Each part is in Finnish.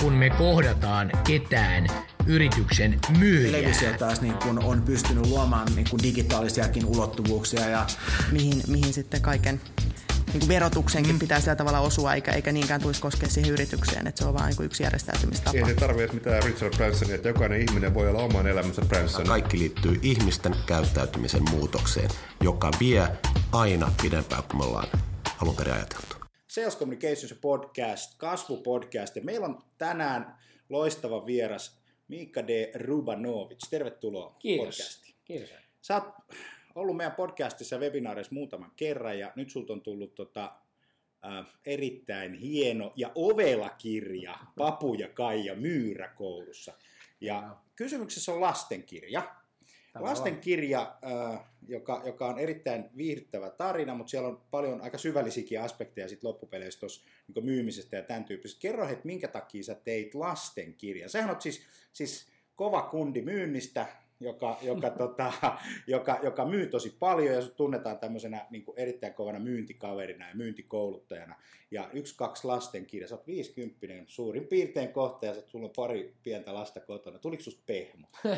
kuin me kohdataan ketään yrityksen myyjää. televisio taas niin kun on pystynyt luomaan niin kun digitaalisiakin ulottuvuuksia ja mihin, mihin sitten kaiken niin kuin verotuksenkin mm. pitää sillä tavalla osua, eikä, eikä niinkään tulisi koskea siihen yritykseen, että se on vain niin kuin yksi järjestäytymistapa. Ei se tarvitse mitään Richard Bransonia, että jokainen ihminen voi olla oman elämänsä Branson. Kaikki liittyy ihmisten käyttäytymisen muutokseen, joka vie aina pidempään kuin me ollaan alun perin ajateltu. Sales Communications Podcast, kasvupodcast. Ja meillä on tänään loistava vieras Miikka D. Rubanovic. Tervetuloa Kiitos. podcastiin. Kiitos. Sä oot ollut meidän podcastissa ja webinaareissa muutaman kerran ja nyt sulta on tullut tota, äh, erittäin hieno ja ovela kirja Papu ja Kaija Myyräkoulussa. Ja kysymyksessä on lastenkirja. Lastenkirja, äh, joka, joka on erittäin viihdyttävä tarina, mutta siellä on paljon aika syvällisiäkin aspekteja sit loppupeleissä tuossa niin myymisestä ja tämän tyyppisestä. Kerro, että minkä takia sä teit lastenkirjan. Sähän on siis, siis kova kundi myynnistä, joka, joka, tota, joka, joka myy tosi paljon ja tunnetaan tämmöisenä niin kuin erittäin kovana myyntikaverina ja myyntikouluttajana. Ja yksi, kaksi lastenkirja, sä oot 50 suurin piirtein kohta ja sä- sulla on pari pientä lasta kotona. Tuliko susta pehmo?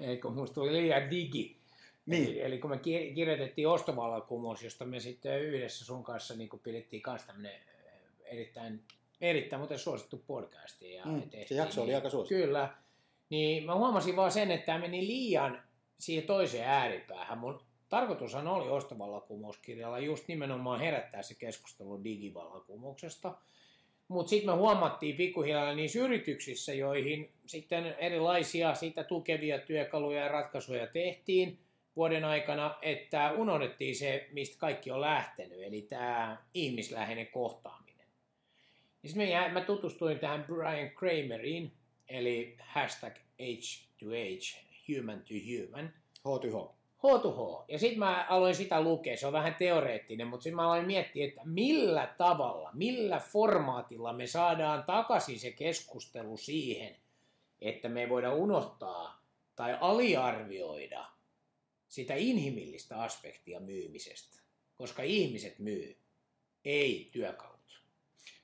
Eikö musta tuli liian digi. Niin. Eli, eli kun me ki- kirjoitettiin ostovallankumous, josta me sitten yhdessä sun kanssa niin pidettiin kanssa tämmöinen erittäin, erittäin muuten suosittu podcasti. Ja Mm, se tehtiin, jakso oli niin, aika suosittu. Kyllä. Niin mä huomasin vaan sen, että tämä meni liian siihen toiseen ääripäähän. Mun tarkoitushan oli ostovallankumouskirjalla just nimenomaan herättää se keskustelu digivallankumouksesta. Mutta sitten me huomattiin pikkuhiljaa niissä yrityksissä, joihin sitten erilaisia sitä tukevia työkaluja ja ratkaisuja tehtiin vuoden aikana, että unohdettiin se, mistä kaikki on lähtenyt, eli tämä ihmisläheinen kohtaaminen. Ja sitten mä, tutustuin tähän Brian Krameriin, eli hashtag H2H, human to human, H2H. H2H. Ja sitten mä aloin sitä lukea, se on vähän teoreettinen, mutta sitten mä aloin miettiä, että millä tavalla, millä formaatilla me saadaan takaisin se keskustelu siihen, että me ei voida unohtaa tai aliarvioida sitä inhimillistä aspektia myymisestä, koska ihmiset myy, ei työkalut.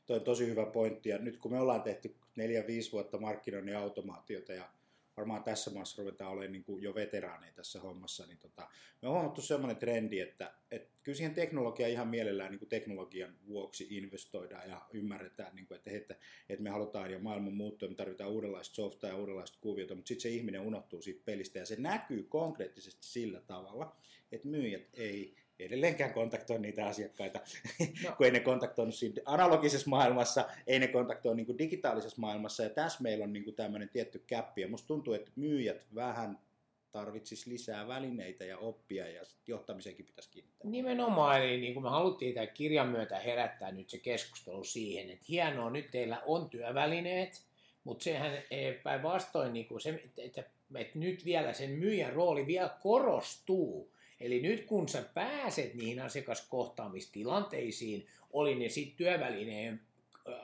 Toi on tosi hyvä pointti. Ja nyt kun me ollaan tehty 4-5 vuotta markkinoinnin automaatiota ja varmaan tässä maassa ruvetaan olemaan niin kuin jo veteraaneja tässä hommassa, niin tota, me on huomattu semmoinen trendi, että, että kyllä siihen teknologiaan ihan mielellään niin kuin teknologian vuoksi investoidaan ja ymmärretään, niin kuin, että, että, että me halutaan ja maailman muuttua, me tarvitaan uudenlaista softaa ja uudenlaista kuviota, mutta sitten se ihminen unohtuu siitä pelistä ja se näkyy konkreettisesti sillä tavalla, että myyjät ei edelleenkään kontaktoi niitä asiakkaita, no. kun ei ne kontaktoinut siinä analogisessa maailmassa, ei ne kontaktoi niin digitaalisessa maailmassa, ja tässä meillä on niin tämmöinen tietty käppi, ja musta tuntuu, että myyjät vähän tarvitsis lisää välineitä ja oppia, ja johtamiseenkin pitäisi kiinnittää. Nimenomaan, eli niin kuin me haluttiin tämän kirjan myötä herättää nyt se keskustelu siihen, että hienoa, nyt teillä on työvälineet, mutta sehän eh, päinvastoin niin kuin se, että, että, että nyt vielä sen myyjän rooli vielä korostuu. Eli nyt kun sä pääset niihin asiakaskohtaamistilanteisiin, oli ne sitten työvälineen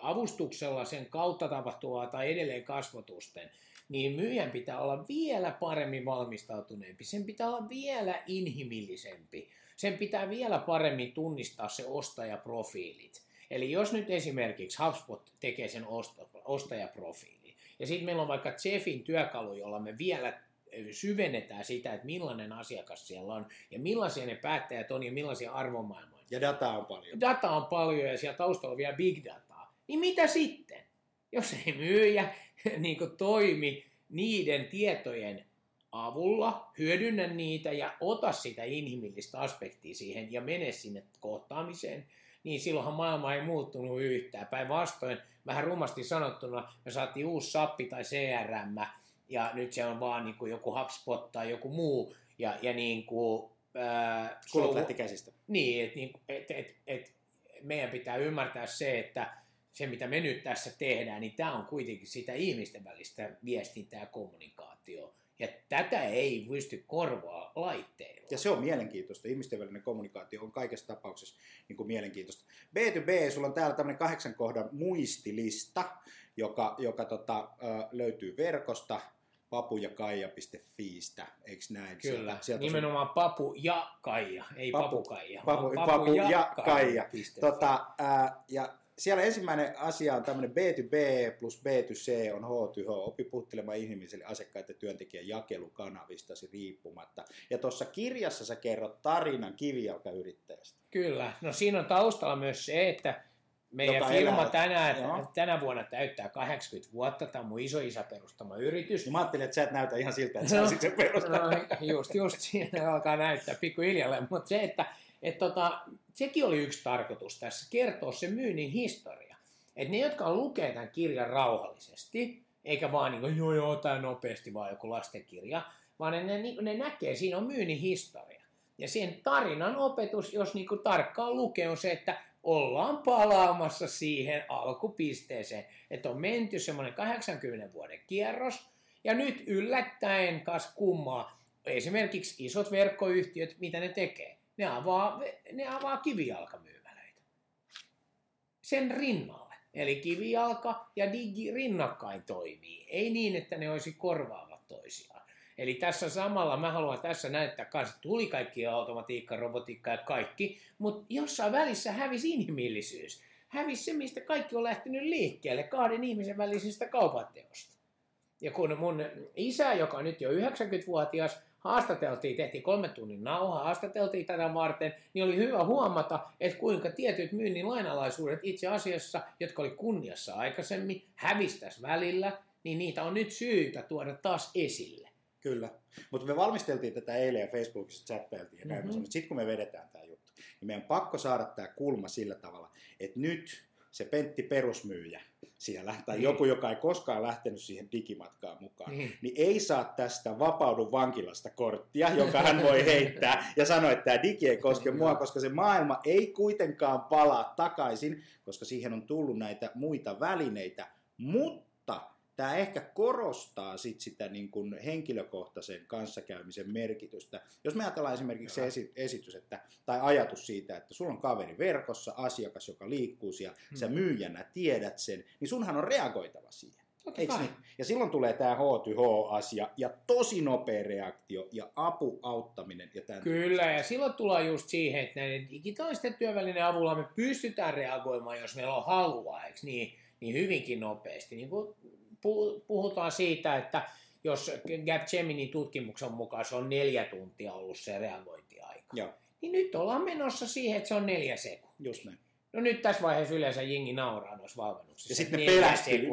avustuksella sen kautta tapahtuvaa tai edelleen kasvotusten, niin myyjän pitää olla vielä paremmin valmistautuneempi, sen pitää olla vielä inhimillisempi, sen pitää vielä paremmin tunnistaa se ostajaprofiilit. Eli jos nyt esimerkiksi HubSpot tekee sen osto, ostajaprofiili, ja sitten meillä on vaikka Jeffin työkalu, jolla me vielä syvennetään sitä, että millainen asiakas siellä on, ja millaisia ne päättäjät on, ja millaisia arvomaailmoja. Ja dataa on paljon. Data on paljon, ja siellä taustalla on vielä big dataa. Niin mitä sitten? Jos ei myyjä niin toimi niiden tietojen avulla, hyödynnä niitä ja ota sitä inhimillistä aspektia siihen ja mene sinne kohtaamiseen, niin silloinhan maailma ei muuttunut yhtään. Päinvastoin, vähän rumasti sanottuna, me saatiin uusi sappi tai CRM, ja nyt se on vaan niin kuin joku HubSpot tai joku muu, ja, ja niin kuin, ää, Kulut lähti käsistä. Niin, että niin, et, et, et meidän pitää ymmärtää se, että se mitä me nyt tässä tehdään, niin tämä on kuitenkin sitä ihmisten välistä viestintää ja kommunikaatio. Ja tätä ei pysty korvaa laitteilla. Ja se on mielenkiintoista. Ihmisten välinen kommunikaatio on kaikessa tapauksessa niin kuin mielenkiintoista. B2B, sulla on täällä tämmöinen kahdeksan kohdan muistilista, joka, joka tota, löytyy verkosta papujakaija.fiistä, eikö näin? Kyllä, sieltä, sieltä nimenomaan sun... papu ja kaija, ei papu, papukaija. Papu, papu, papu ja, ja kaija. Tota, ää, ja siellä ensimmäinen asia on tämmöinen B2B plus B2C on H2H, oppi puhuttelemaan ihmisille asiakkaiden työntekijän jakelukanavistasi riippumatta. Ja tuossa kirjassa sä kerrot tarinan kivijalkayrittäjästä. Kyllä, no siinä on taustalla myös se, että meidän firma elää. tänä, tänä vuonna täyttää 80 vuotta. Tämä on mun isoisä perustama yritys. Ja mä ajattelin, että sä et näytä ihan siltä, että sä olisit sen perustanut. No, just, just siinä alkaa näyttää pikkuhiljalleen. Mutta se, että et tota, sekin oli yksi tarkoitus tässä, kertoa se myynnin historia. Että ne, jotka lukee tämän kirjan rauhallisesti, eikä vaan niin kuin, joo joo, tämä nopeasti vaan joku lastenkirja, vaan ne, ne, ne näkee, siinä on myynnin historia. Ja sen tarinan opetus, jos niin kuin tarkkaan lukee, on se, että ollaan palaamassa siihen alkupisteeseen, että on menty semmoinen 80 vuoden kierros, ja nyt yllättäen kas kummaa, esimerkiksi isot verkkoyhtiöt, mitä ne tekee? Ne avaa, ne avaa kivijalkamyymälöitä. Sen rinnalle. Eli kivijalka ja digi rinnakkain toimii. Ei niin, että ne olisi korvaavat toisiaan. Eli tässä samalla mä haluan tässä näyttää kanssa, tuli kaikki automatiikka, robotiikka ja kaikki, mutta jossain välissä hävisi inhimillisyys. Hävisi se, mistä kaikki on lähtenyt liikkeelle, kahden ihmisen välisestä kaupanteosta. Ja kun mun isä, joka on nyt jo 90-vuotias, haastateltiin, tehtiin kolme tunnin nauha, haastateltiin tätä varten, niin oli hyvä huomata, että kuinka tietyt myynnin lainalaisuudet itse asiassa, jotka oli kunniassa aikaisemmin, hävistäisi välillä, niin niitä on nyt syytä tuoda taas esille. Kyllä, mutta me valmisteltiin tätä eilen ja Facebookissa chattailtiin ja näin, mm-hmm. sitten kun me vedetään tämä juttu, niin meidän on pakko saada tämä kulma sillä tavalla, että nyt se Pentti perusmyyjä siellä, tai niin. joku, joka ei koskaan lähtenyt siihen digimatkaan mukaan, niin. niin ei saa tästä vapaudun vankilasta korttia, joka hän voi heittää ja sanoa, että tämä digi ei koske mua, koska se maailma ei kuitenkaan palaa takaisin, koska siihen on tullut näitä muita välineitä, mutta tämä ehkä korostaa sit sitä niin kuin henkilökohtaisen kanssakäymisen merkitystä. Jos me ajatellaan esimerkiksi se esi- esitys että, tai ajatus siitä, että sulla on kaveri verkossa, asiakas, joka liikkuu siellä, hmm. sä myyjänä tiedät sen, niin sunhan on reagoitava siihen. Niin? Ja silloin tulee tämä H2H-asia ja tosi nopea reaktio ja apu, auttaminen. Ja tämän Kyllä, tyyppistä. ja silloin tulee just siihen, että näiden digitaalisten työvälinen avulla me pystytään reagoimaan, jos meillä on halua, eikö niin, niin hyvinkin nopeasti. Niin kuin puhutaan siitä, että jos Gemini tutkimuksen mukaan se on neljä tuntia ollut se reagointiaika, Joo. niin nyt ollaan menossa siihen, että se on neljä sekuntia. Just näin. No nyt tässä vaiheessa yleensä jengi nauraa noissa valmennuksissa. Ja sitten ne pelästyy.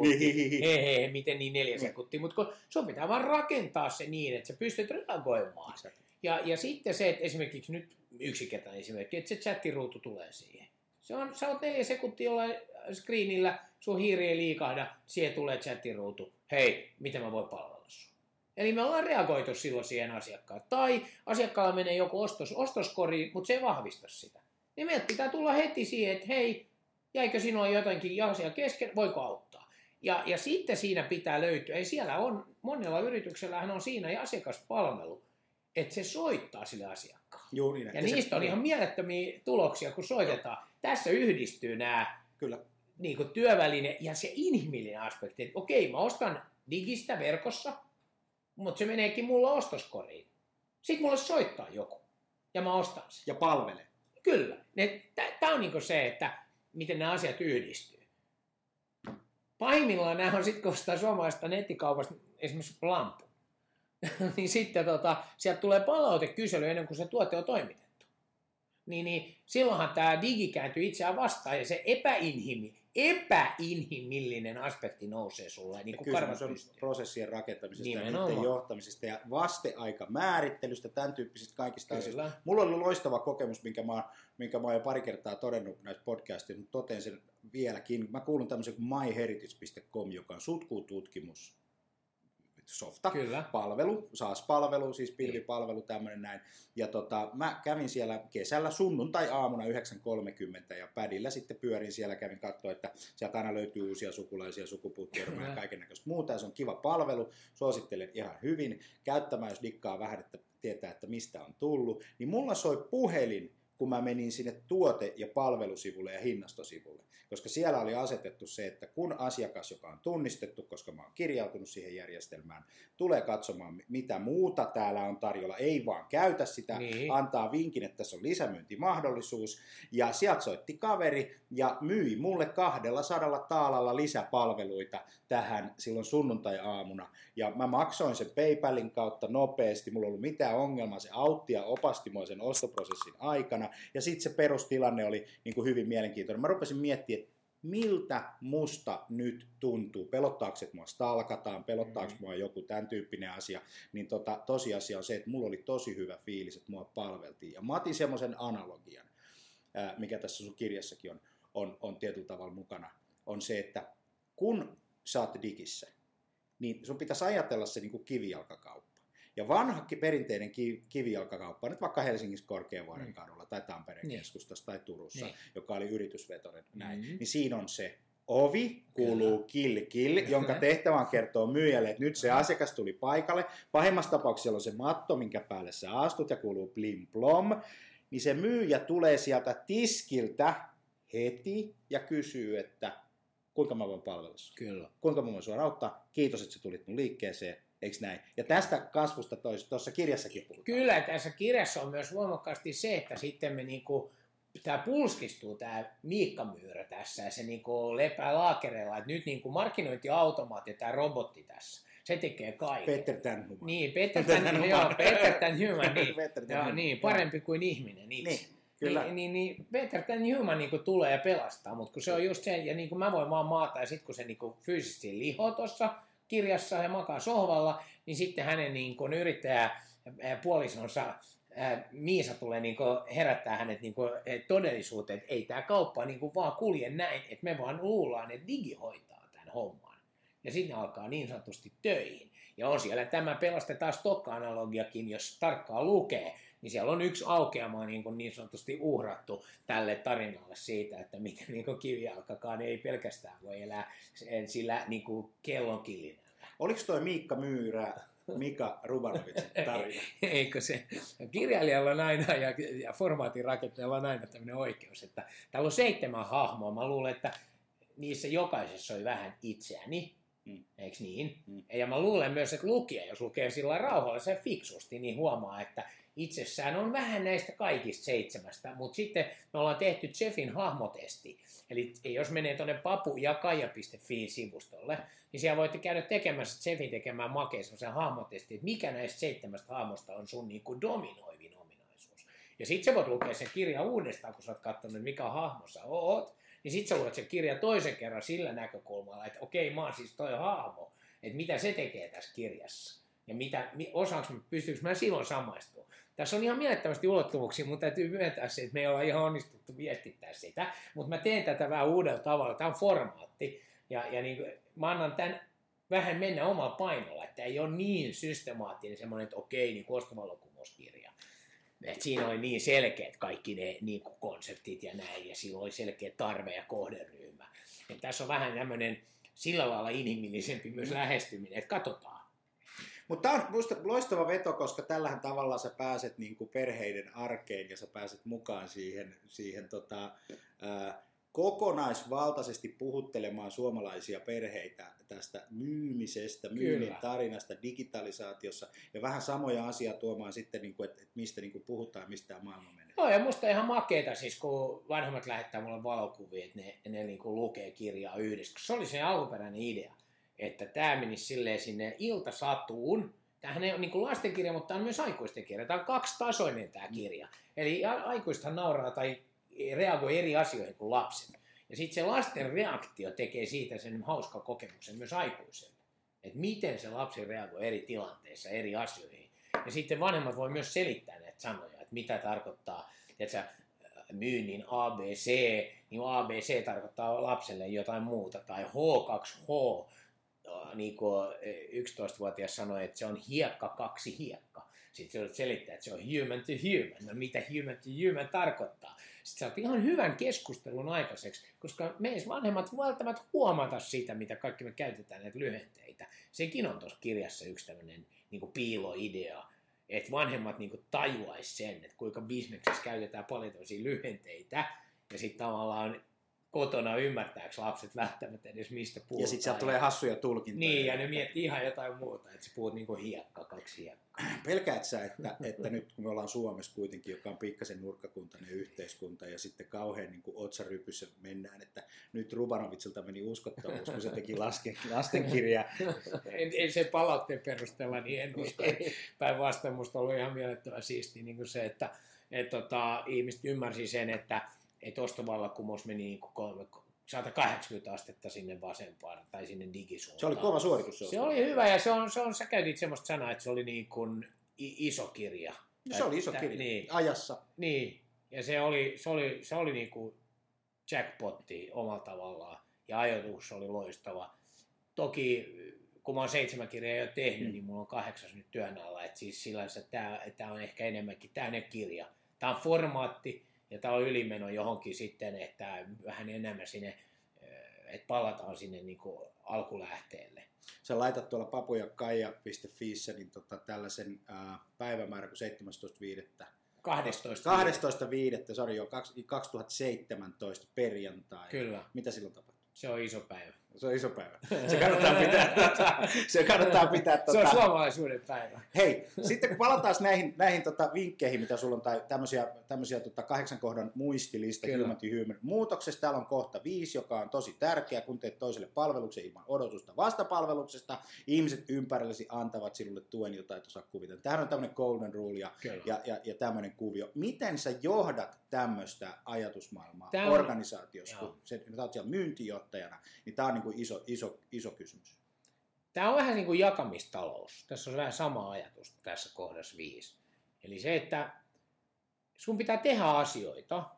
Hei, hei, miten niin neljä sekuntia. Mutta sun pitää vaan rakentaa se niin, että sä pystyt reagoimaan. Ja, ja sitten se, että esimerkiksi nyt yksinkertainen esimerkki, että se chattiruutu tulee siihen. Se on, sä oot neljä sekuntia jollain screenillä, sun hiiri ei liikahda, siihen tulee chattiruutu. Hei, miten mä voin palvella sun? Eli me ollaan reagoitu silloin siihen asiakkaan. Tai asiakkaalla menee joku ostos, ostoskori, mutta se ei vahvista sitä. Niin meidän pitää tulla heti siihen, että hei, jäikö sinua jotenkin asia kesken, voiko auttaa? Ja, ja sitten siinä pitää löytyä, ei siellä on, monella yrityksellähän on siinä ja asiakaspalvelu, että se soittaa sille asiakkaalle. Juuri näin. Ja, ja niistä se, on ihan mielettömiä tuloksia, kun soitetaan. Tässä yhdistyy nämä Kyllä. Niin kuin työväline ja se inhimillinen aspekti. Että okei, mä ostan digistä verkossa, mutta se meneekin mulla ostoskoriin. Sitten mulle soittaa joku ja mä ostan sen. Ja palvele. Kyllä. Tämä on niin se, että miten nämä asiat yhdistyy. Pahimmillaan nämä on sitten, kun ostaa suomalaista nettikaupasta esimerkiksi lampu. niin sitten tota, sieltä tulee palautekysely ennen kuin se tuote on toimitettu. Niin, niin silloinhan tämä digi kääntyy itseään vastaan ja se epäinhimi, epäinhimillinen aspekti nousee sulle niin Ja kuin kysymys on pystyyn. prosessien rakentamisesta ja Nimenomaan. niiden johtamisesta ja vasteaika määrittelystä, tämän tyyppisistä kaikista Kyllä. asioista. Mulla oli loistava kokemus, minkä mä, oon- minkä mä oon jo pari kertaa todennut näissä podcastissa, mutta toteen sen vieläkin. Mä kuulun tämmöisen kuin myheritage.com, joka on sutkututkimus softa, Kyllä. palvelu, SaaS-palvelu, siis pilvipalvelu, tämmöinen näin. Ja tota, mä kävin siellä kesällä sunnuntai-aamuna 9.30 ja pädillä sitten pyörin siellä, kävin katsoa, että sieltä aina löytyy uusia sukulaisia, sukupuuttiormaa ja kaiken näköistä muuta. Ja se on kiva palvelu, suosittelen ihan hyvin käyttämään, jos dikkaa vähän, että tietää, että mistä on tullut. Niin mulla soi puhelin, kun mä menin sinne tuote- ja palvelusivulle ja hinnastosivulle. Koska siellä oli asetettu se, että kun asiakas, joka on tunnistettu, koska mä oon kirjautunut siihen järjestelmään, tulee katsomaan, mi- mitä muuta täällä on tarjolla, ei vaan käytä sitä, Niin. antaa vinkin, että tässä on lisämyyntimahdollisuus. Ja sieltä soitti kaveri ja myi mulle 200 taalalla lisäpalveluita tähän silloin sunnuntai-aamuna. Ja mä maksoin sen PayPalin kautta nopeasti, mulla ei ollut mitään ongelmaa, se autti ja opasti mua sen ostoprosessin aikana. Ja sitten se perustilanne oli niin kuin hyvin mielenkiintoinen. Mä rupesin miettimään, että miltä musta nyt tuntuu, pelottaako että mua stalkataan, pelottaako mua joku tämän tyyppinen asia, niin tota, tosiasia on se, että mulla oli tosi hyvä fiilis, että mua palveltiin. Ja mä otin semmoisen analogian, mikä tässä sun kirjassakin on, on, on tietyllä tavalla mukana, on se, että kun sä oot digissä, niin sun pitäisi ajatella se niin kuin kivijalkakauppa. Ja vanha perinteinen ki- kivijalkakauppa, nyt vaikka Helsingissä Korkeavuoren Mm. kadulla tai Tampereen Niin. keskustassa tai Turussa, Niin. joka oli yritysvetoinen näin, Mm. niin siinä on se ovi, kuuluu kill kill, jonka tehtävä on kertoa myyjälle, että nyt se asiakas tuli paikalle. Pahimmassa tapauksessa on se matto, minkä päälle sä astut ja kuuluu blim plom. Niin se myyjä tulee sieltä tiskiltä heti ja kysyy, että kuinka mä voin palvella? Kyllä. Kuinka mä voin sua auttaa? Kiitos, että sä tulit mun liikkeeseen. Eikö näin? Ja tästä kasvusta tuossa kirjassakin puhutaan. Kyllä, tässä kirjassa on myös voimakkaasti se, että sitten me niinku, tämä pulskistuu tämä Miikka Myyrä tässä ja se niinku lepää laakereilla, että nyt niinku markkinointiautomaatti ja tämä robotti tässä, se tekee kaiken. Peter Tänhuma. Niin, Peter Tän joo. Peter Tän Human, niin, Peter Tän joo, niin, parempi kuin ihminen itse. Niin, kyllä. Niin, niin, niin Peter Tän Human niin tulee ja pelastaa, mutta kun se on just se, ja niin kuin mä voin vaan maata, ja sitten kun se niin kuin fyysisesti lihoo tuossa kirjassa ja makaa sohvalla, niin sitten hänen niin kuin yrittäjä puolisonsa Miisa tulee niin herättää hänet niin todellisuuteen, että ei tämä kauppa niin vaan kulje näin, että me vaan luullaan, että digi hoitaa tämän homman. Ja sitten alkaa niin sanotusti töihin. Ja on siellä tämä pelastetaan stokka-analogiakin, jos tarkkaan lukee, niin siellä on yksi aukeama niin, kuin niin sanotusti uhrattu tälle tarinalle siitä, että miten niin kuin kivijalkakaan ei pelkästään voi elää sillä niin kuin kellon kilinällä. Oliko toi Miikka Myyrä, Mika Rubanovitsin tarina? Eikö se? Kirjailijalla on aina ja, ja formaatin rakentajalla on aina tämmöinen oikeus, että täällä on seitsemän hahmoa. Mä luulen, että niissä jokaisessa oli vähän itseäni, Mm. eikö niin? Mm. Ja mä luulen myös, että lukija, jos lukee sillä rauhallisen fiksusti, niin huomaa, että itsessään on vähän näistä kaikista seitsemästä, mutta sitten me ollaan tehty Jeffin hahmotesti. Eli jos menee tuonne papu.kaija.fi sivustolle, niin siellä voitte käydä tekemässä Jeffin tekemään makeen sen hahmotesti, että mikä näistä seitsemästä hahmosta on sun niin kuin dominoivin ominaisuus. Ja sitten sä voit lukea sen kirjan uudestaan, kun sä oot katsonut, mikä hahmo sä oot, niin sitten sä luet sen kirja toisen kerran sillä näkökulmalla, että okei, mä oon siis toi hahmo, että mitä se tekee tässä kirjassa. Ja mitä, mi- osaanko, pystyykö mä silloin samaistumaan. Tässä on ihan mielettömästi ulottuvuuksia, mutta täytyy myöntää se, että me ei olla ihan onnistuttu viestittää sitä. Mutta mä teen tätä vähän uudella tavalla. Tämä on formaatti. Ja, ja niin kuin, mä annan tämän vähän mennä omalla painolla, että ei ole niin systemaattinen semmoinen, että okei, niin kostovalokumouskirja. Et siinä oli niin selkeät kaikki ne niin kuin konseptit ja näin, ja siinä oli selkeä tarve ja kohderyhmä. Et tässä on vähän tämmöinen sillä lailla inhimillisempi myös lähestyminen, että katsotaan. Mutta tämä on musta loistava veto, koska tällähän tavalla sä pääset niinku perheiden arkeen ja sä pääset mukaan siihen, siihen tota, ää, kokonaisvaltaisesti puhuttelemaan suomalaisia perheitä tästä myymisestä, myynnin Kyllä. tarinasta, digitalisaatiossa ja vähän samoja asiaa tuomaan sitten, niinku, että et mistä niinku puhutaan ja mistä tämä maailma menee. Joo, ja musta ihan makeeta siis, kun vanhemmat lähettää mulle valokuvia, että ne, ne niin kuin lukee kirjaa yhdessä. Se oli se alkuperäinen idea, että tämä menisi silleen sinne iltasatuun. Tämähän ei ole niin lastenkirja, mutta tämä on myös aikuisten kirja. Tämä on kaksitasoinen tämä kirja. Eli a- aikuisethan nauraa tai reagoi eri asioihin kuin lapset. Ja sitten se lasten reaktio tekee siitä sen hauska kokemuksen myös aikuiselle. Että miten se lapsi reagoi eri tilanteissa, eri asioihin. Ja sitten vanhemmat voi myös selittää näitä sanoja, että mitä tarkoittaa, että myynnin ABC, niin ABC tarkoittaa lapselle jotain muuta, tai H2H, niin kuin 11-vuotias sanoi, että se on hiekka kaksi hiekka. Sitten se selittää, että se on human to human. No mitä human to human tarkoittaa? Sitten saat ihan hyvän keskustelun aikaiseksi, koska me vanhemmat välttämättä huomata sitä, mitä kaikki me käytetään näitä lyhenteitä. Sekin on tuossa kirjassa yksi tämmöinen niin piiloidea, että vanhemmat niin tajuaisi sen, että kuinka bisneksessä käytetään paljon tämmöisiä lyhenteitä, ja sitten tavallaan kotona ymmärtääkö lapset välttämättä edes mistä puhutaan. Ja sitten sieltä tulee hassuja tulkintoja. Niin, ja ne miettii ihan jotain muuta, että sä puhut niin kuin hiekka, kaksi hiekkaa. Pelkäät sä, että, että nyt kun me ollaan Suomessa kuitenkin, joka on pikkasen nurkkakuntainen yhteiskunta, ja sitten kauhean niin otsarypyssä mennään, että nyt Rubanovitsilta meni uskottavuus, kun se teki lasten, lastenkirjaa. en, en sen palautteen perusteella, niin en usko. Päinvastoin musta ollut ihan mielettömän siisti niin kuin se, että et, tota, ihmiset ymmärsi sen, että että ostovallankumous meni niin kuin 180 astetta sinne vasempaan tai sinne digisuuntaan. Se oli kova suoritus. Se, se oli hyvä ja se on, se on, sä käytit semmoista sanaa, että se oli niin kuin iso kirja. No, se oli iso kirja, niin, ajassa. Niin, ja se oli, se oli, se oli niin kuin jackpotti omalla tavallaan ja ajoitus oli loistava. Toki kun mä oon seitsemän kirjaa jo tehnyt, mm. niin mulla on kahdeksas nyt työn alla. Et siis sillä että tämä, on ehkä enemmänkin tämä kirja. Tämä on formaatti, ja tämä on ylimeno johonkin sitten, että vähän enemmän sinne, äh, että palataan sinne niin kuin alkulähteelle. Sä laitat tuolla papujakkaija.fiissä niin tota, tällaisen äh, päivämäärä kuin 17.5. 12. 12.5. Sori, jo 2017 perjantai. Kyllä. Mitä silloin tapahtui? Se on iso päivä. Se on iso päivä. Se kannattaa pitää. tota, se kannattaa pitää. Tota. Se on tota- suomalaisuuden päivä. Hei, sitten kun palataan näihin, näihin tota vinkkeihin, mitä sulla on, tai tämmöisiä, tämmöisiä tota kahdeksan kohdan muistilista Human to Human muutoksesta. Täällä on kohta viisi, joka on tosi tärkeä, kun teet toiselle palveluksen ilman odotusta vastapalveluksesta. Ihmiset ympärillesi antavat sinulle tuen, jota et osaa kuvitella. Tämähän on tämmöinen golden rule ja, ja, ja, ja tämmöinen kuvio. Miten sä johdat tämmöistä ajatusmaailmaa Tämä organisaatiossa, kun sä oot siellä myyntijohtajana, niin tämä on niin kuin iso, iso, iso kysymys. Tämä on vähän niin kuin jakamistalous. Tässä on vähän sama ajatus tässä kohdassa viisi. Eli se, että sun pitää tehdä asioita.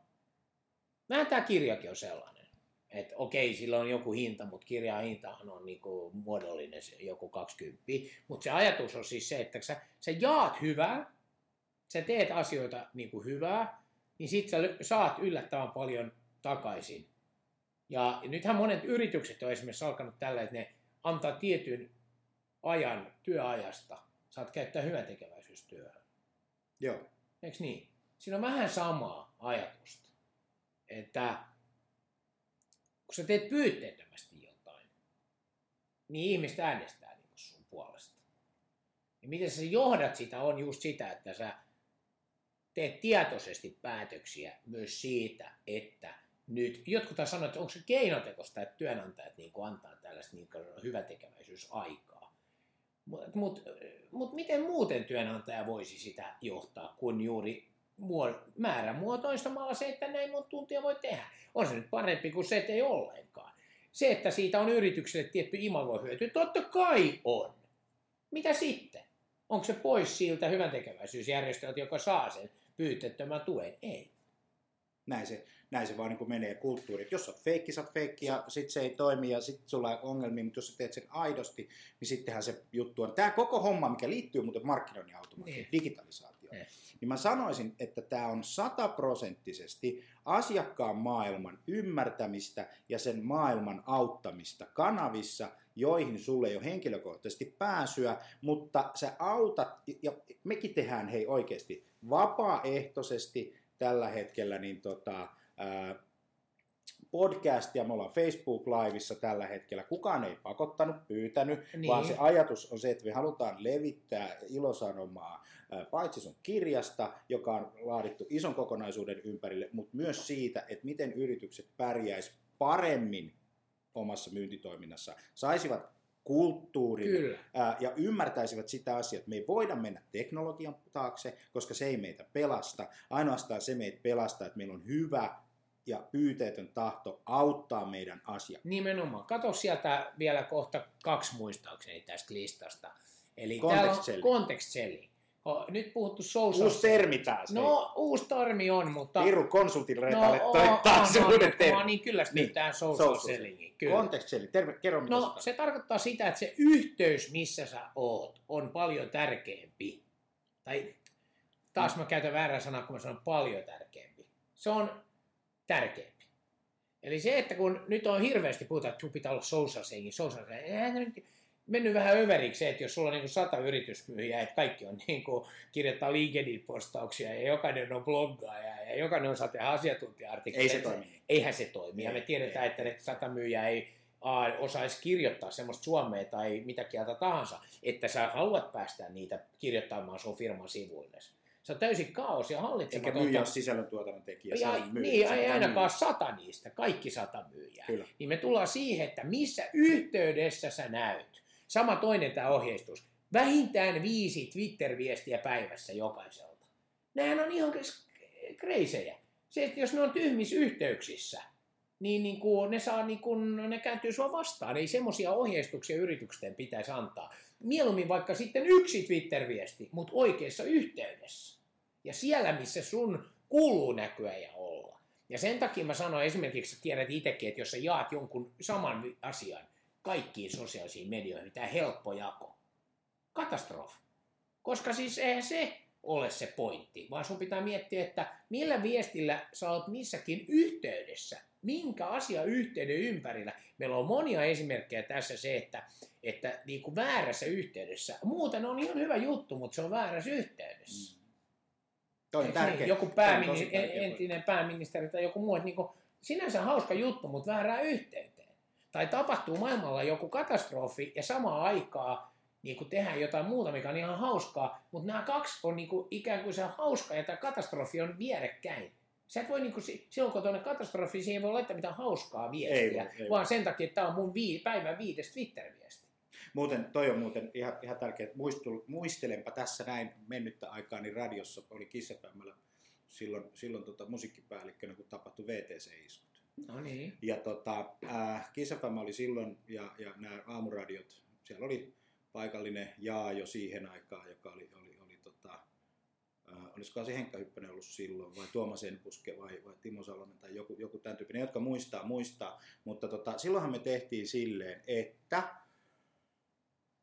Vähän tämä kirjakin on sellainen. Että okei, sillä on joku hinta, mutta kirjan hintahan on niinku muodollinen joku 20. Mutta se ajatus on siis se, että sä, sä jaat hyvää, sä teet asioita niinku hyvää, niin sit sä saat yllättävän paljon takaisin ja nythän monet yritykset on esimerkiksi alkanut tällä, että ne antaa tietyn ajan työajasta. Saat käyttää hyväntekeväisyystyöhön. Joo. Eikö niin? Siinä on vähän samaa ajatusta. Että kun sä teet pyytteettömästi jotain, niin ihmiset äänestää niin sun puolesta. Ja miten sä johdat sitä on just sitä, että sä teet tietoisesti päätöksiä myös siitä, että nyt, jotkut taas sanoivat, että onko se keinotekosta, että työnantajat niin kuin antaa tällaista niin hyvätekeväisyysaikaa. Mutta mut, mut miten muuten työnantaja voisi sitä johtaa, kun juuri määrämuotoistamalla se, että näin monta tuntia voi tehdä. On se nyt parempi kuin se, että ei ollenkaan. Se, että siitä on yritykselle tietty imagohyöty, totta kai on. Mitä sitten? Onko se pois siltä hyväntekeväisyysjärjestöltä, joka saa sen pyytettömän tuen? Ei. Näin se, näin se vaan niin menee kulttuuri. jos olet feikki, sä oot feikki ja sit se ei toimi ja sit sulla on ongelmia, mutta jos sä teet sen aidosti, niin sittenhän se juttu on. Tämä koko homma, mikä liittyy muuten markkinoinnin automaatioon, niin. digitalisaatioon, niin. niin mä sanoisin, että tämä on sataprosenttisesti asiakkaan maailman ymmärtämistä ja sen maailman auttamista kanavissa, joihin sulle ei ole henkilökohtaisesti pääsyä, mutta sä autat, ja mekin tehdään hei oikeasti vapaaehtoisesti tällä hetkellä niin tota, ää, podcastia, me ollaan Facebook Liveissa tällä hetkellä. Kukaan ei pakottanut, pyytänyt, niin. vaan se ajatus on se, että me halutaan levittää ilosanomaa paitsi sun kirjasta, joka on laadittu ison kokonaisuuden ympärille, mutta myös siitä, että miten yritykset pärjäis paremmin omassa myyntitoiminnassa, saisivat kulttuurin ää, ja ymmärtäisivät sitä asiaa, että me ei voida mennä teknologian taakse, koska se ei meitä pelasta. Ainoastaan se meitä pelastaa, että meillä on hyvä ja pyyteetön tahto auttaa meidän asiakkaita. Nimenomaan. Kato sieltä vielä kohta kaksi muistaakseni tästä listasta. Eli Context täällä on selling. context selling. O, Nyt puhuttu social Uusi termi taas. No, uusi termi on, mutta... Piru konsultin no, toi taas on, uuden Mä termi. oon niin kyllästynyt Niin, tähän social, sellingiin. Kyllä. Context selling. Terve, kerro mitä No se tarkoittaa sitä, että se yhteys, missä sä oot, on paljon tärkeämpi. Tai taas mä käytän väärää sanaa, kun mä sanon paljon tärkeämpi. Se on tärkeämpi. Eli se, että kun nyt on hirveästi puhutaan, että pitää olla social selling, social selling, mennyt vähän överiksi että jos sulla on niin sata yritysmyyjää, että kaikki on niin kuin, kirjoittaa LinkedIn-postauksia ja jokainen on bloggaaja ja jokainen osaa tehdä asiantuntija-artikkeleita. Ei se toimi. Eihän se toimi. Ja me tiedetään, ei, että ne sata myyjää ei A, osaisi kirjoittaa semmoista suomea tai mitä kieltä tahansa, että sä haluat päästä niitä kirjoittamaan sun firman sivuille. Se on täysin kaos ja Eikä hallitsematonta. myyjä ole sisällöntuotannon tekijä. Ja, myyjä. niin, ei ainakaan sata niistä, kaikki sata myyjää. Kyllä. Niin me tullaan siihen, että missä yhteydessä sä näyt. Sama toinen tämä ohjeistus. Vähintään viisi Twitter-viestiä päivässä jokaiselta. Nämähän on ihan kreisejä. Se, että jos ne on tyhmissä yhteyksissä, niin, niin kuin ne, saa, niin kuin, ne kääntyy sua vastaan. Ei semmoisia ohjeistuksia yritysten pitäisi antaa. Mieluummin vaikka sitten yksi Twitter-viesti, mutta oikeassa yhteydessä. Ja siellä, missä sun kuuluu näkyä ja olla. Ja sen takia mä sanoin esimerkiksi, että tiedät itsekin, että jos sä jaat jonkun saman asian kaikkiin sosiaalisiin medioihin, tämä helppo jako. Katastrofi. Koska siis eihän se ole se pointti, vaan sun pitää miettiä, että millä viestillä sä oot missäkin yhteydessä, minkä asia yhteyden ympärillä. Meillä on monia esimerkkejä tässä se, että, että niin kuin väärässä yhteydessä, muuten on ihan hyvä juttu, mutta se on väärässä yhteydessä. Toi on Eikö niin? tärkeä. Joku on päämini, tosi tärkeä entinen pääministeri tai joku muu, että niin kuin, sinänsä hauska juttu, mutta väärää yhteyteen. Tai tapahtuu maailmalla joku katastrofi ja samaan aikaa niin kuin tehdään jotain muuta, mikä on ihan hauskaa, mutta nämä kaksi on niin kuin, ikään kuin se hauska ja tämä katastrofi on vierekkäin. Sä et voi niin kuin, silloin kun tuonne katastrofi, siihen ei voi laittaa mitään hauskaa viestiä, Ei voi, ei vaan sen takia, että tämä on mun vii, päivän viides Twitter-viesti. Muuten, toi on muuten ihan, ihan tärkeä, että muistul, muistelenpa tässä näin mennyttä aikaa, niin radiossa oli Kiss FM:llä silloin, silloin tota, musiikkipäällikkönä, kun tapahtui VTC-iskut. No niin. Ja tota, äh, Kiss FM oli silloin, ja, ja nämä aamuradiot, siellä oli paikallinen Jaa jo siihen aikaan, joka oli, oli, oli tota, äh, olisikohan se Henkka Hyppönen ollut silloin, vai Tuomas Enpuske, vai, vai Timo Salonen, tai joku, joku tämän tyyppinen, jotka muistaa, muistaa. Mutta tota, silloinhan me tehtiin silleen, että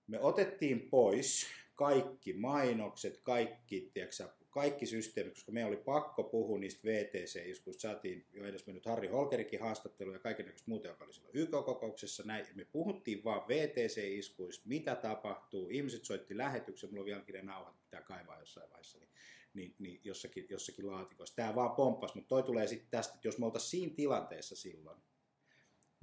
me otettiin pois kaikki mainokset, kaikki, tiedätkö, kaikki systeemit, koska meidän oli pakko puhua niistä VTC-iskuista. Saatiin jo edes mennyt Harri Holkerikin haastattelu ja kaikenlaista muuta, joka oli silloin YK-kokouksessa. Näin. Ja me puhuttiin vaan VTC-iskuista, mitä tapahtuu. Ihmiset soitti lähetyksen, mulla on vieläkin ne nauhat, pitää kaivaa jossain vaiheessa. Niin, niin, niin jossakin, jossakin laatikossa. Tämä vaan pomppas, mutta toi tulee sitten tästä, että jos me oltaisiin siinä tilanteessa silloin,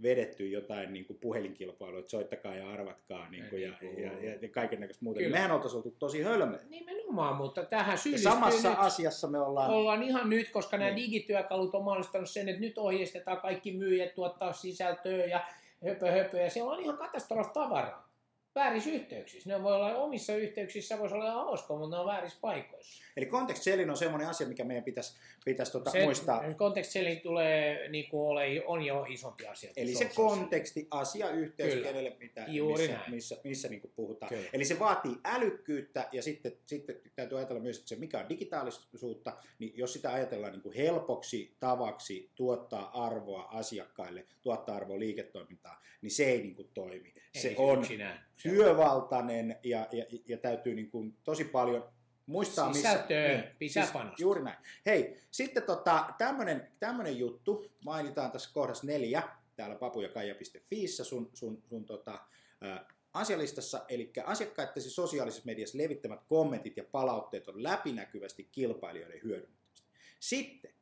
vedetty jotain niin kuin puhelinkilpailua, että soittakaa ja arvatkaa niin kuin, ja, niin ja, ja, ja kaiken näköistä muuta. Kyllä. Mehän oltaisiin oltu tosi hölmöjä. Nimenomaan, mutta tähän syyllistyy samassa nyt. asiassa me ollaan... ollaan ihan nyt, koska nämä Niin. digityökalut on mahdollistanut sen, että nyt ohjeistetaan kaikki myyjät tuottaa sisältöä ja höpö höpö, ja siellä on ihan katastrof tavaraa. Väärissä yhteyksissä. Ne voi olla omissa yhteyksissä, voisi olla ihan hauska, mutta ne on väärissä paikoissa. Eli context selling on semmoinen asia, mikä meidän pitäisi, pitäisi tota Se, muistaa. Context selling tulee, niin kuin ole, on jo isompi asia. kuin Eli se selling. konteksti, asia, yhteys, Kyllä. kenelle pitää, Juuri missä, näin. missä, missä niin puhutaan. Kyllä. Eli se vaatii älykkyyttä ja sitten, sitten täytyy ajatella myös, että se mikä on digitaalisuutta, niin jos sitä ajatellaan niin kuin helpoksi tavaksi tuottaa arvoa asiakkaille, tuottaa arvoa liiketoimintaan, niin se ei niin kuin toimi. Se on yksinään. Työvaltainen ja, ja, ja täytyy niin kuin tosi paljon muistaa, missä... Sisältöä pitää panostaa. Siis Juuri näin. Hei, sitten tota, tämmönen juttu, mainitaan tässä kohdassa neljä, täällä papujakaija.fiissä sun, sun, sun tota, ä, asialistassa, eli asiakkaittesi sosiaalisessa mediassa levittämät kommentit ja palautteet on läpinäkyvästi kilpailijoiden hyödyntämistä. Sitten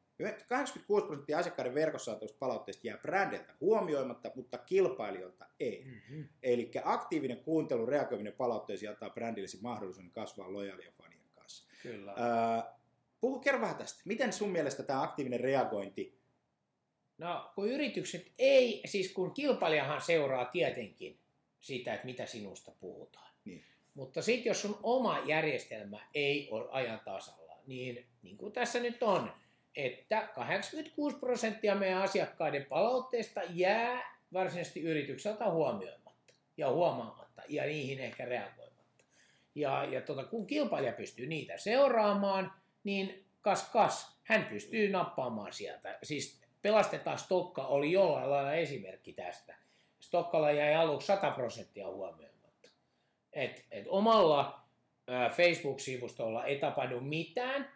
86 prosenttia asiakkaiden verkossa antamista palautteista jää brändeiltä huomioimatta, mutta kilpailijoilta ei. Mhm. Eli aktiivinen kuuntelu, reagoiminen palautteisiin antaa brändillesi mahdollisuuden kasvaa lojaalien fanien kanssa. Kyllä. Öö, puhu, kerro vähän tästä. Miten sun mielestä tämä aktiivinen reagointi, No, kun yritykset ei, siis kun kilpailijahan seuraa tietenkin sitä, että mitä sinusta puhutaan. Niin. Mutta sitten jos sun oma järjestelmä ei ole ajan tasalla, niin niin kuin tässä nyt on, että 86 prosenttia meidän asiakkaiden palautteesta jää varsinaisesti yritykseltä huomioimatta ja huomaamatta ja niihin ehkä reagoimatta. Ja, ja tota, kun kilpailija pystyy niitä seuraamaan, niin kas kas, hän pystyy nappaamaan sieltä. Siis pelastetaan Stokka oli jollain lailla esimerkki tästä. Stokkalla jäi aluksi 100 prosenttia huomioimatta. Et, et omalla Facebook-sivustolla ei tapahdu mitään,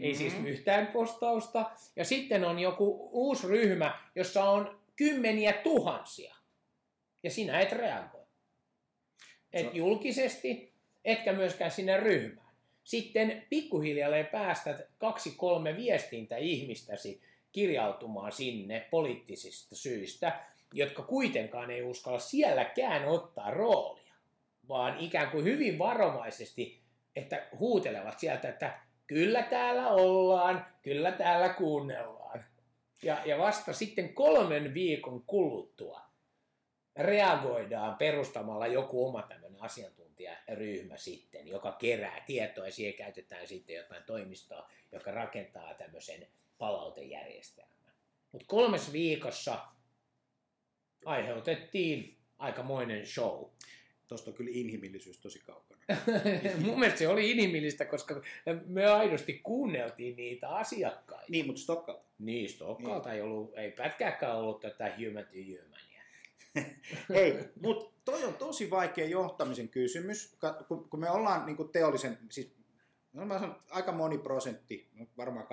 ei siis Mhm. yhtään postausta. Ja sitten on joku uusi ryhmä, jossa on kymmeniä tuhansia. Ja sinä et reagoi. Et Se- julkisesti, etkä myöskään sinne ryhmään. Sitten pikkuhiljalleen päästät kaksi kolme viestintä ihmistäsi kirjautumaan sinne poliittisista syistä, jotka kuitenkaan ei uskalla sielläkään ottaa roolia, vaan ikään kuin hyvin varovaisesti, että huutelevat sieltä, että kyllä täällä ollaan, kyllä täällä kuunnellaan. Ja, ja vasta sitten kolmen viikon kuluttua reagoidaan perustamalla joku oma tämmöinen asiantuntijaryhmä sitten, joka kerää tietoa ja siihen käytetään sitten jotain toimistoa, joka rakentaa tämmöisen palautejärjestelmän. Mutta kolmes viikossa aiheutettiin aikamoinen show. Tuosta on kyllä inhimillisyys tosi kaukana. Mun mielestä se oli inhimillistä, koska me aidosti kuunneltiin niitä asiakkaita. Niin, mutta Stokka, Niin, Stokkalta ei, ollut, ei pätkääkään ollut tätä human to humania. Hei, mutta toi on tosi vaikea johtamisen kysymys, kun me ollaan niin teollisen, siis no mä sanon, aika moni prosentti, no varmaan 8-90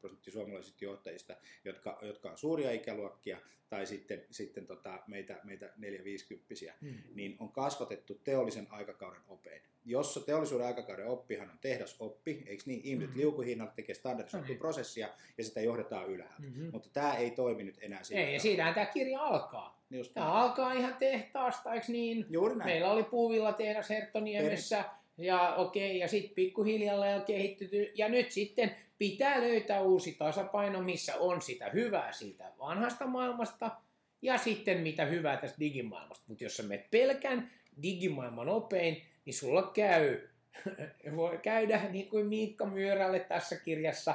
prosenttia suomalaisista johtajista, jotka, jotka on suuria ikäluokkia, tai sitten, sitten tota, meitä, meitä 4-50, Mm. niin on kasvatettu teollisen aikakauden opein. Jossa teollisuuden aikakauden oppihan on tehdasoppi, eikö niin? Ihmiset Mhm. liukuhinnalla tekee standardisoitua niin. prosessia ja sitä johdetaan ylhäältä. Mhm. Mutta tämä ei toimi nyt enää sillä Ei, ja siitähän tämä kirja alkaa. Just Tämä alkaa ihan tehtaasta, eikö niin? Juuri näin. Meillä oli puuvilla tehdas Herttoniemessä, ja okei, ja sitten pikkuhiljaa on kehittynyt, ja nyt sitten pitää löytää uusi tasapaino, missä on sitä hyvää siitä vanhasta maailmasta, ja sitten mitä hyvää tästä digimaailmasta. Mutta jos sä menet pelkän digimaailman opein, niin sulla käy, voi käydä niin kuin Miikka Myörälle tässä kirjassa,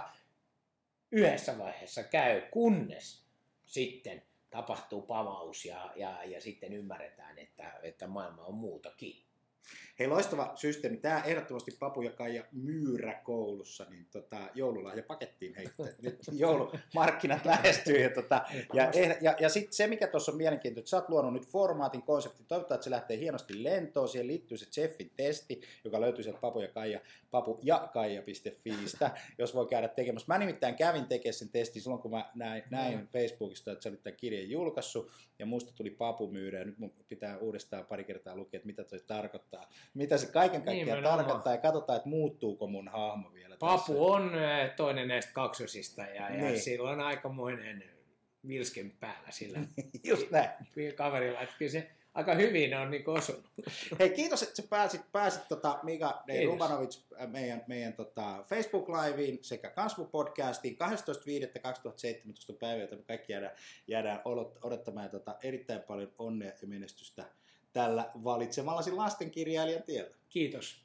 yhdessä vaiheessa käy, kunnes sitten tapahtuu pamaus ja, ja, ja sitten ymmärretään, että, että maailma on muutakin. Hei, loistava systeemi. Tämä ehdottomasti Papu ja Kaija Myyrä koulussa, niin tota, joululahja pakettiin heittää. Nyt joulumarkkinat lähestyy. Ja, tota, ja, eh- ja, ja sitten se, mikä tuossa on mielenkiintoista, että sä oot luonut nyt formaatin, konseptin. Toivottavasti että se lähtee hienosti lentoon. Siihen liittyy se Jeffin testi, joka löytyy sieltä Papu ja Kaija, papu ja kaija.fiistä, jos voi käydä tekemässä. Mä nimittäin kävin tekemään sen testin silloin, kun mä näin, näin Facebookista, että sä olit tämän kirjan julkaissut, ja musta tuli Papu Myyrä, ja nyt mun pitää uudestaan pari kertaa lukea, että mitä toi tarkoittaa. Mitä se kaiken kaikkiaan Nimenomaan. tarkoittaa, ja katsotaan, että muuttuuko mun hahmo vielä tässä. Papu on eh, toinen näistä kaksosista ja, ja Niin. sillä on aikamoinen vilsken päällä sillä Just näin. kaverilla, että kyllä se aika hyvin on niin osunut. Hei, kiitos, että sä pääsit, pääsit tota Mika. Rubanovic äh, meidän, meidän tota Facebook-liveen sekä Kasvu-podcastiin 12.5.2017 päivä, jota me kaikki jäädään, jäädään odot- odottamaan tota, erittäin paljon onnea ja menestystä tällä valitsemallasi lastenkirjailijan tiellä. Kiitos.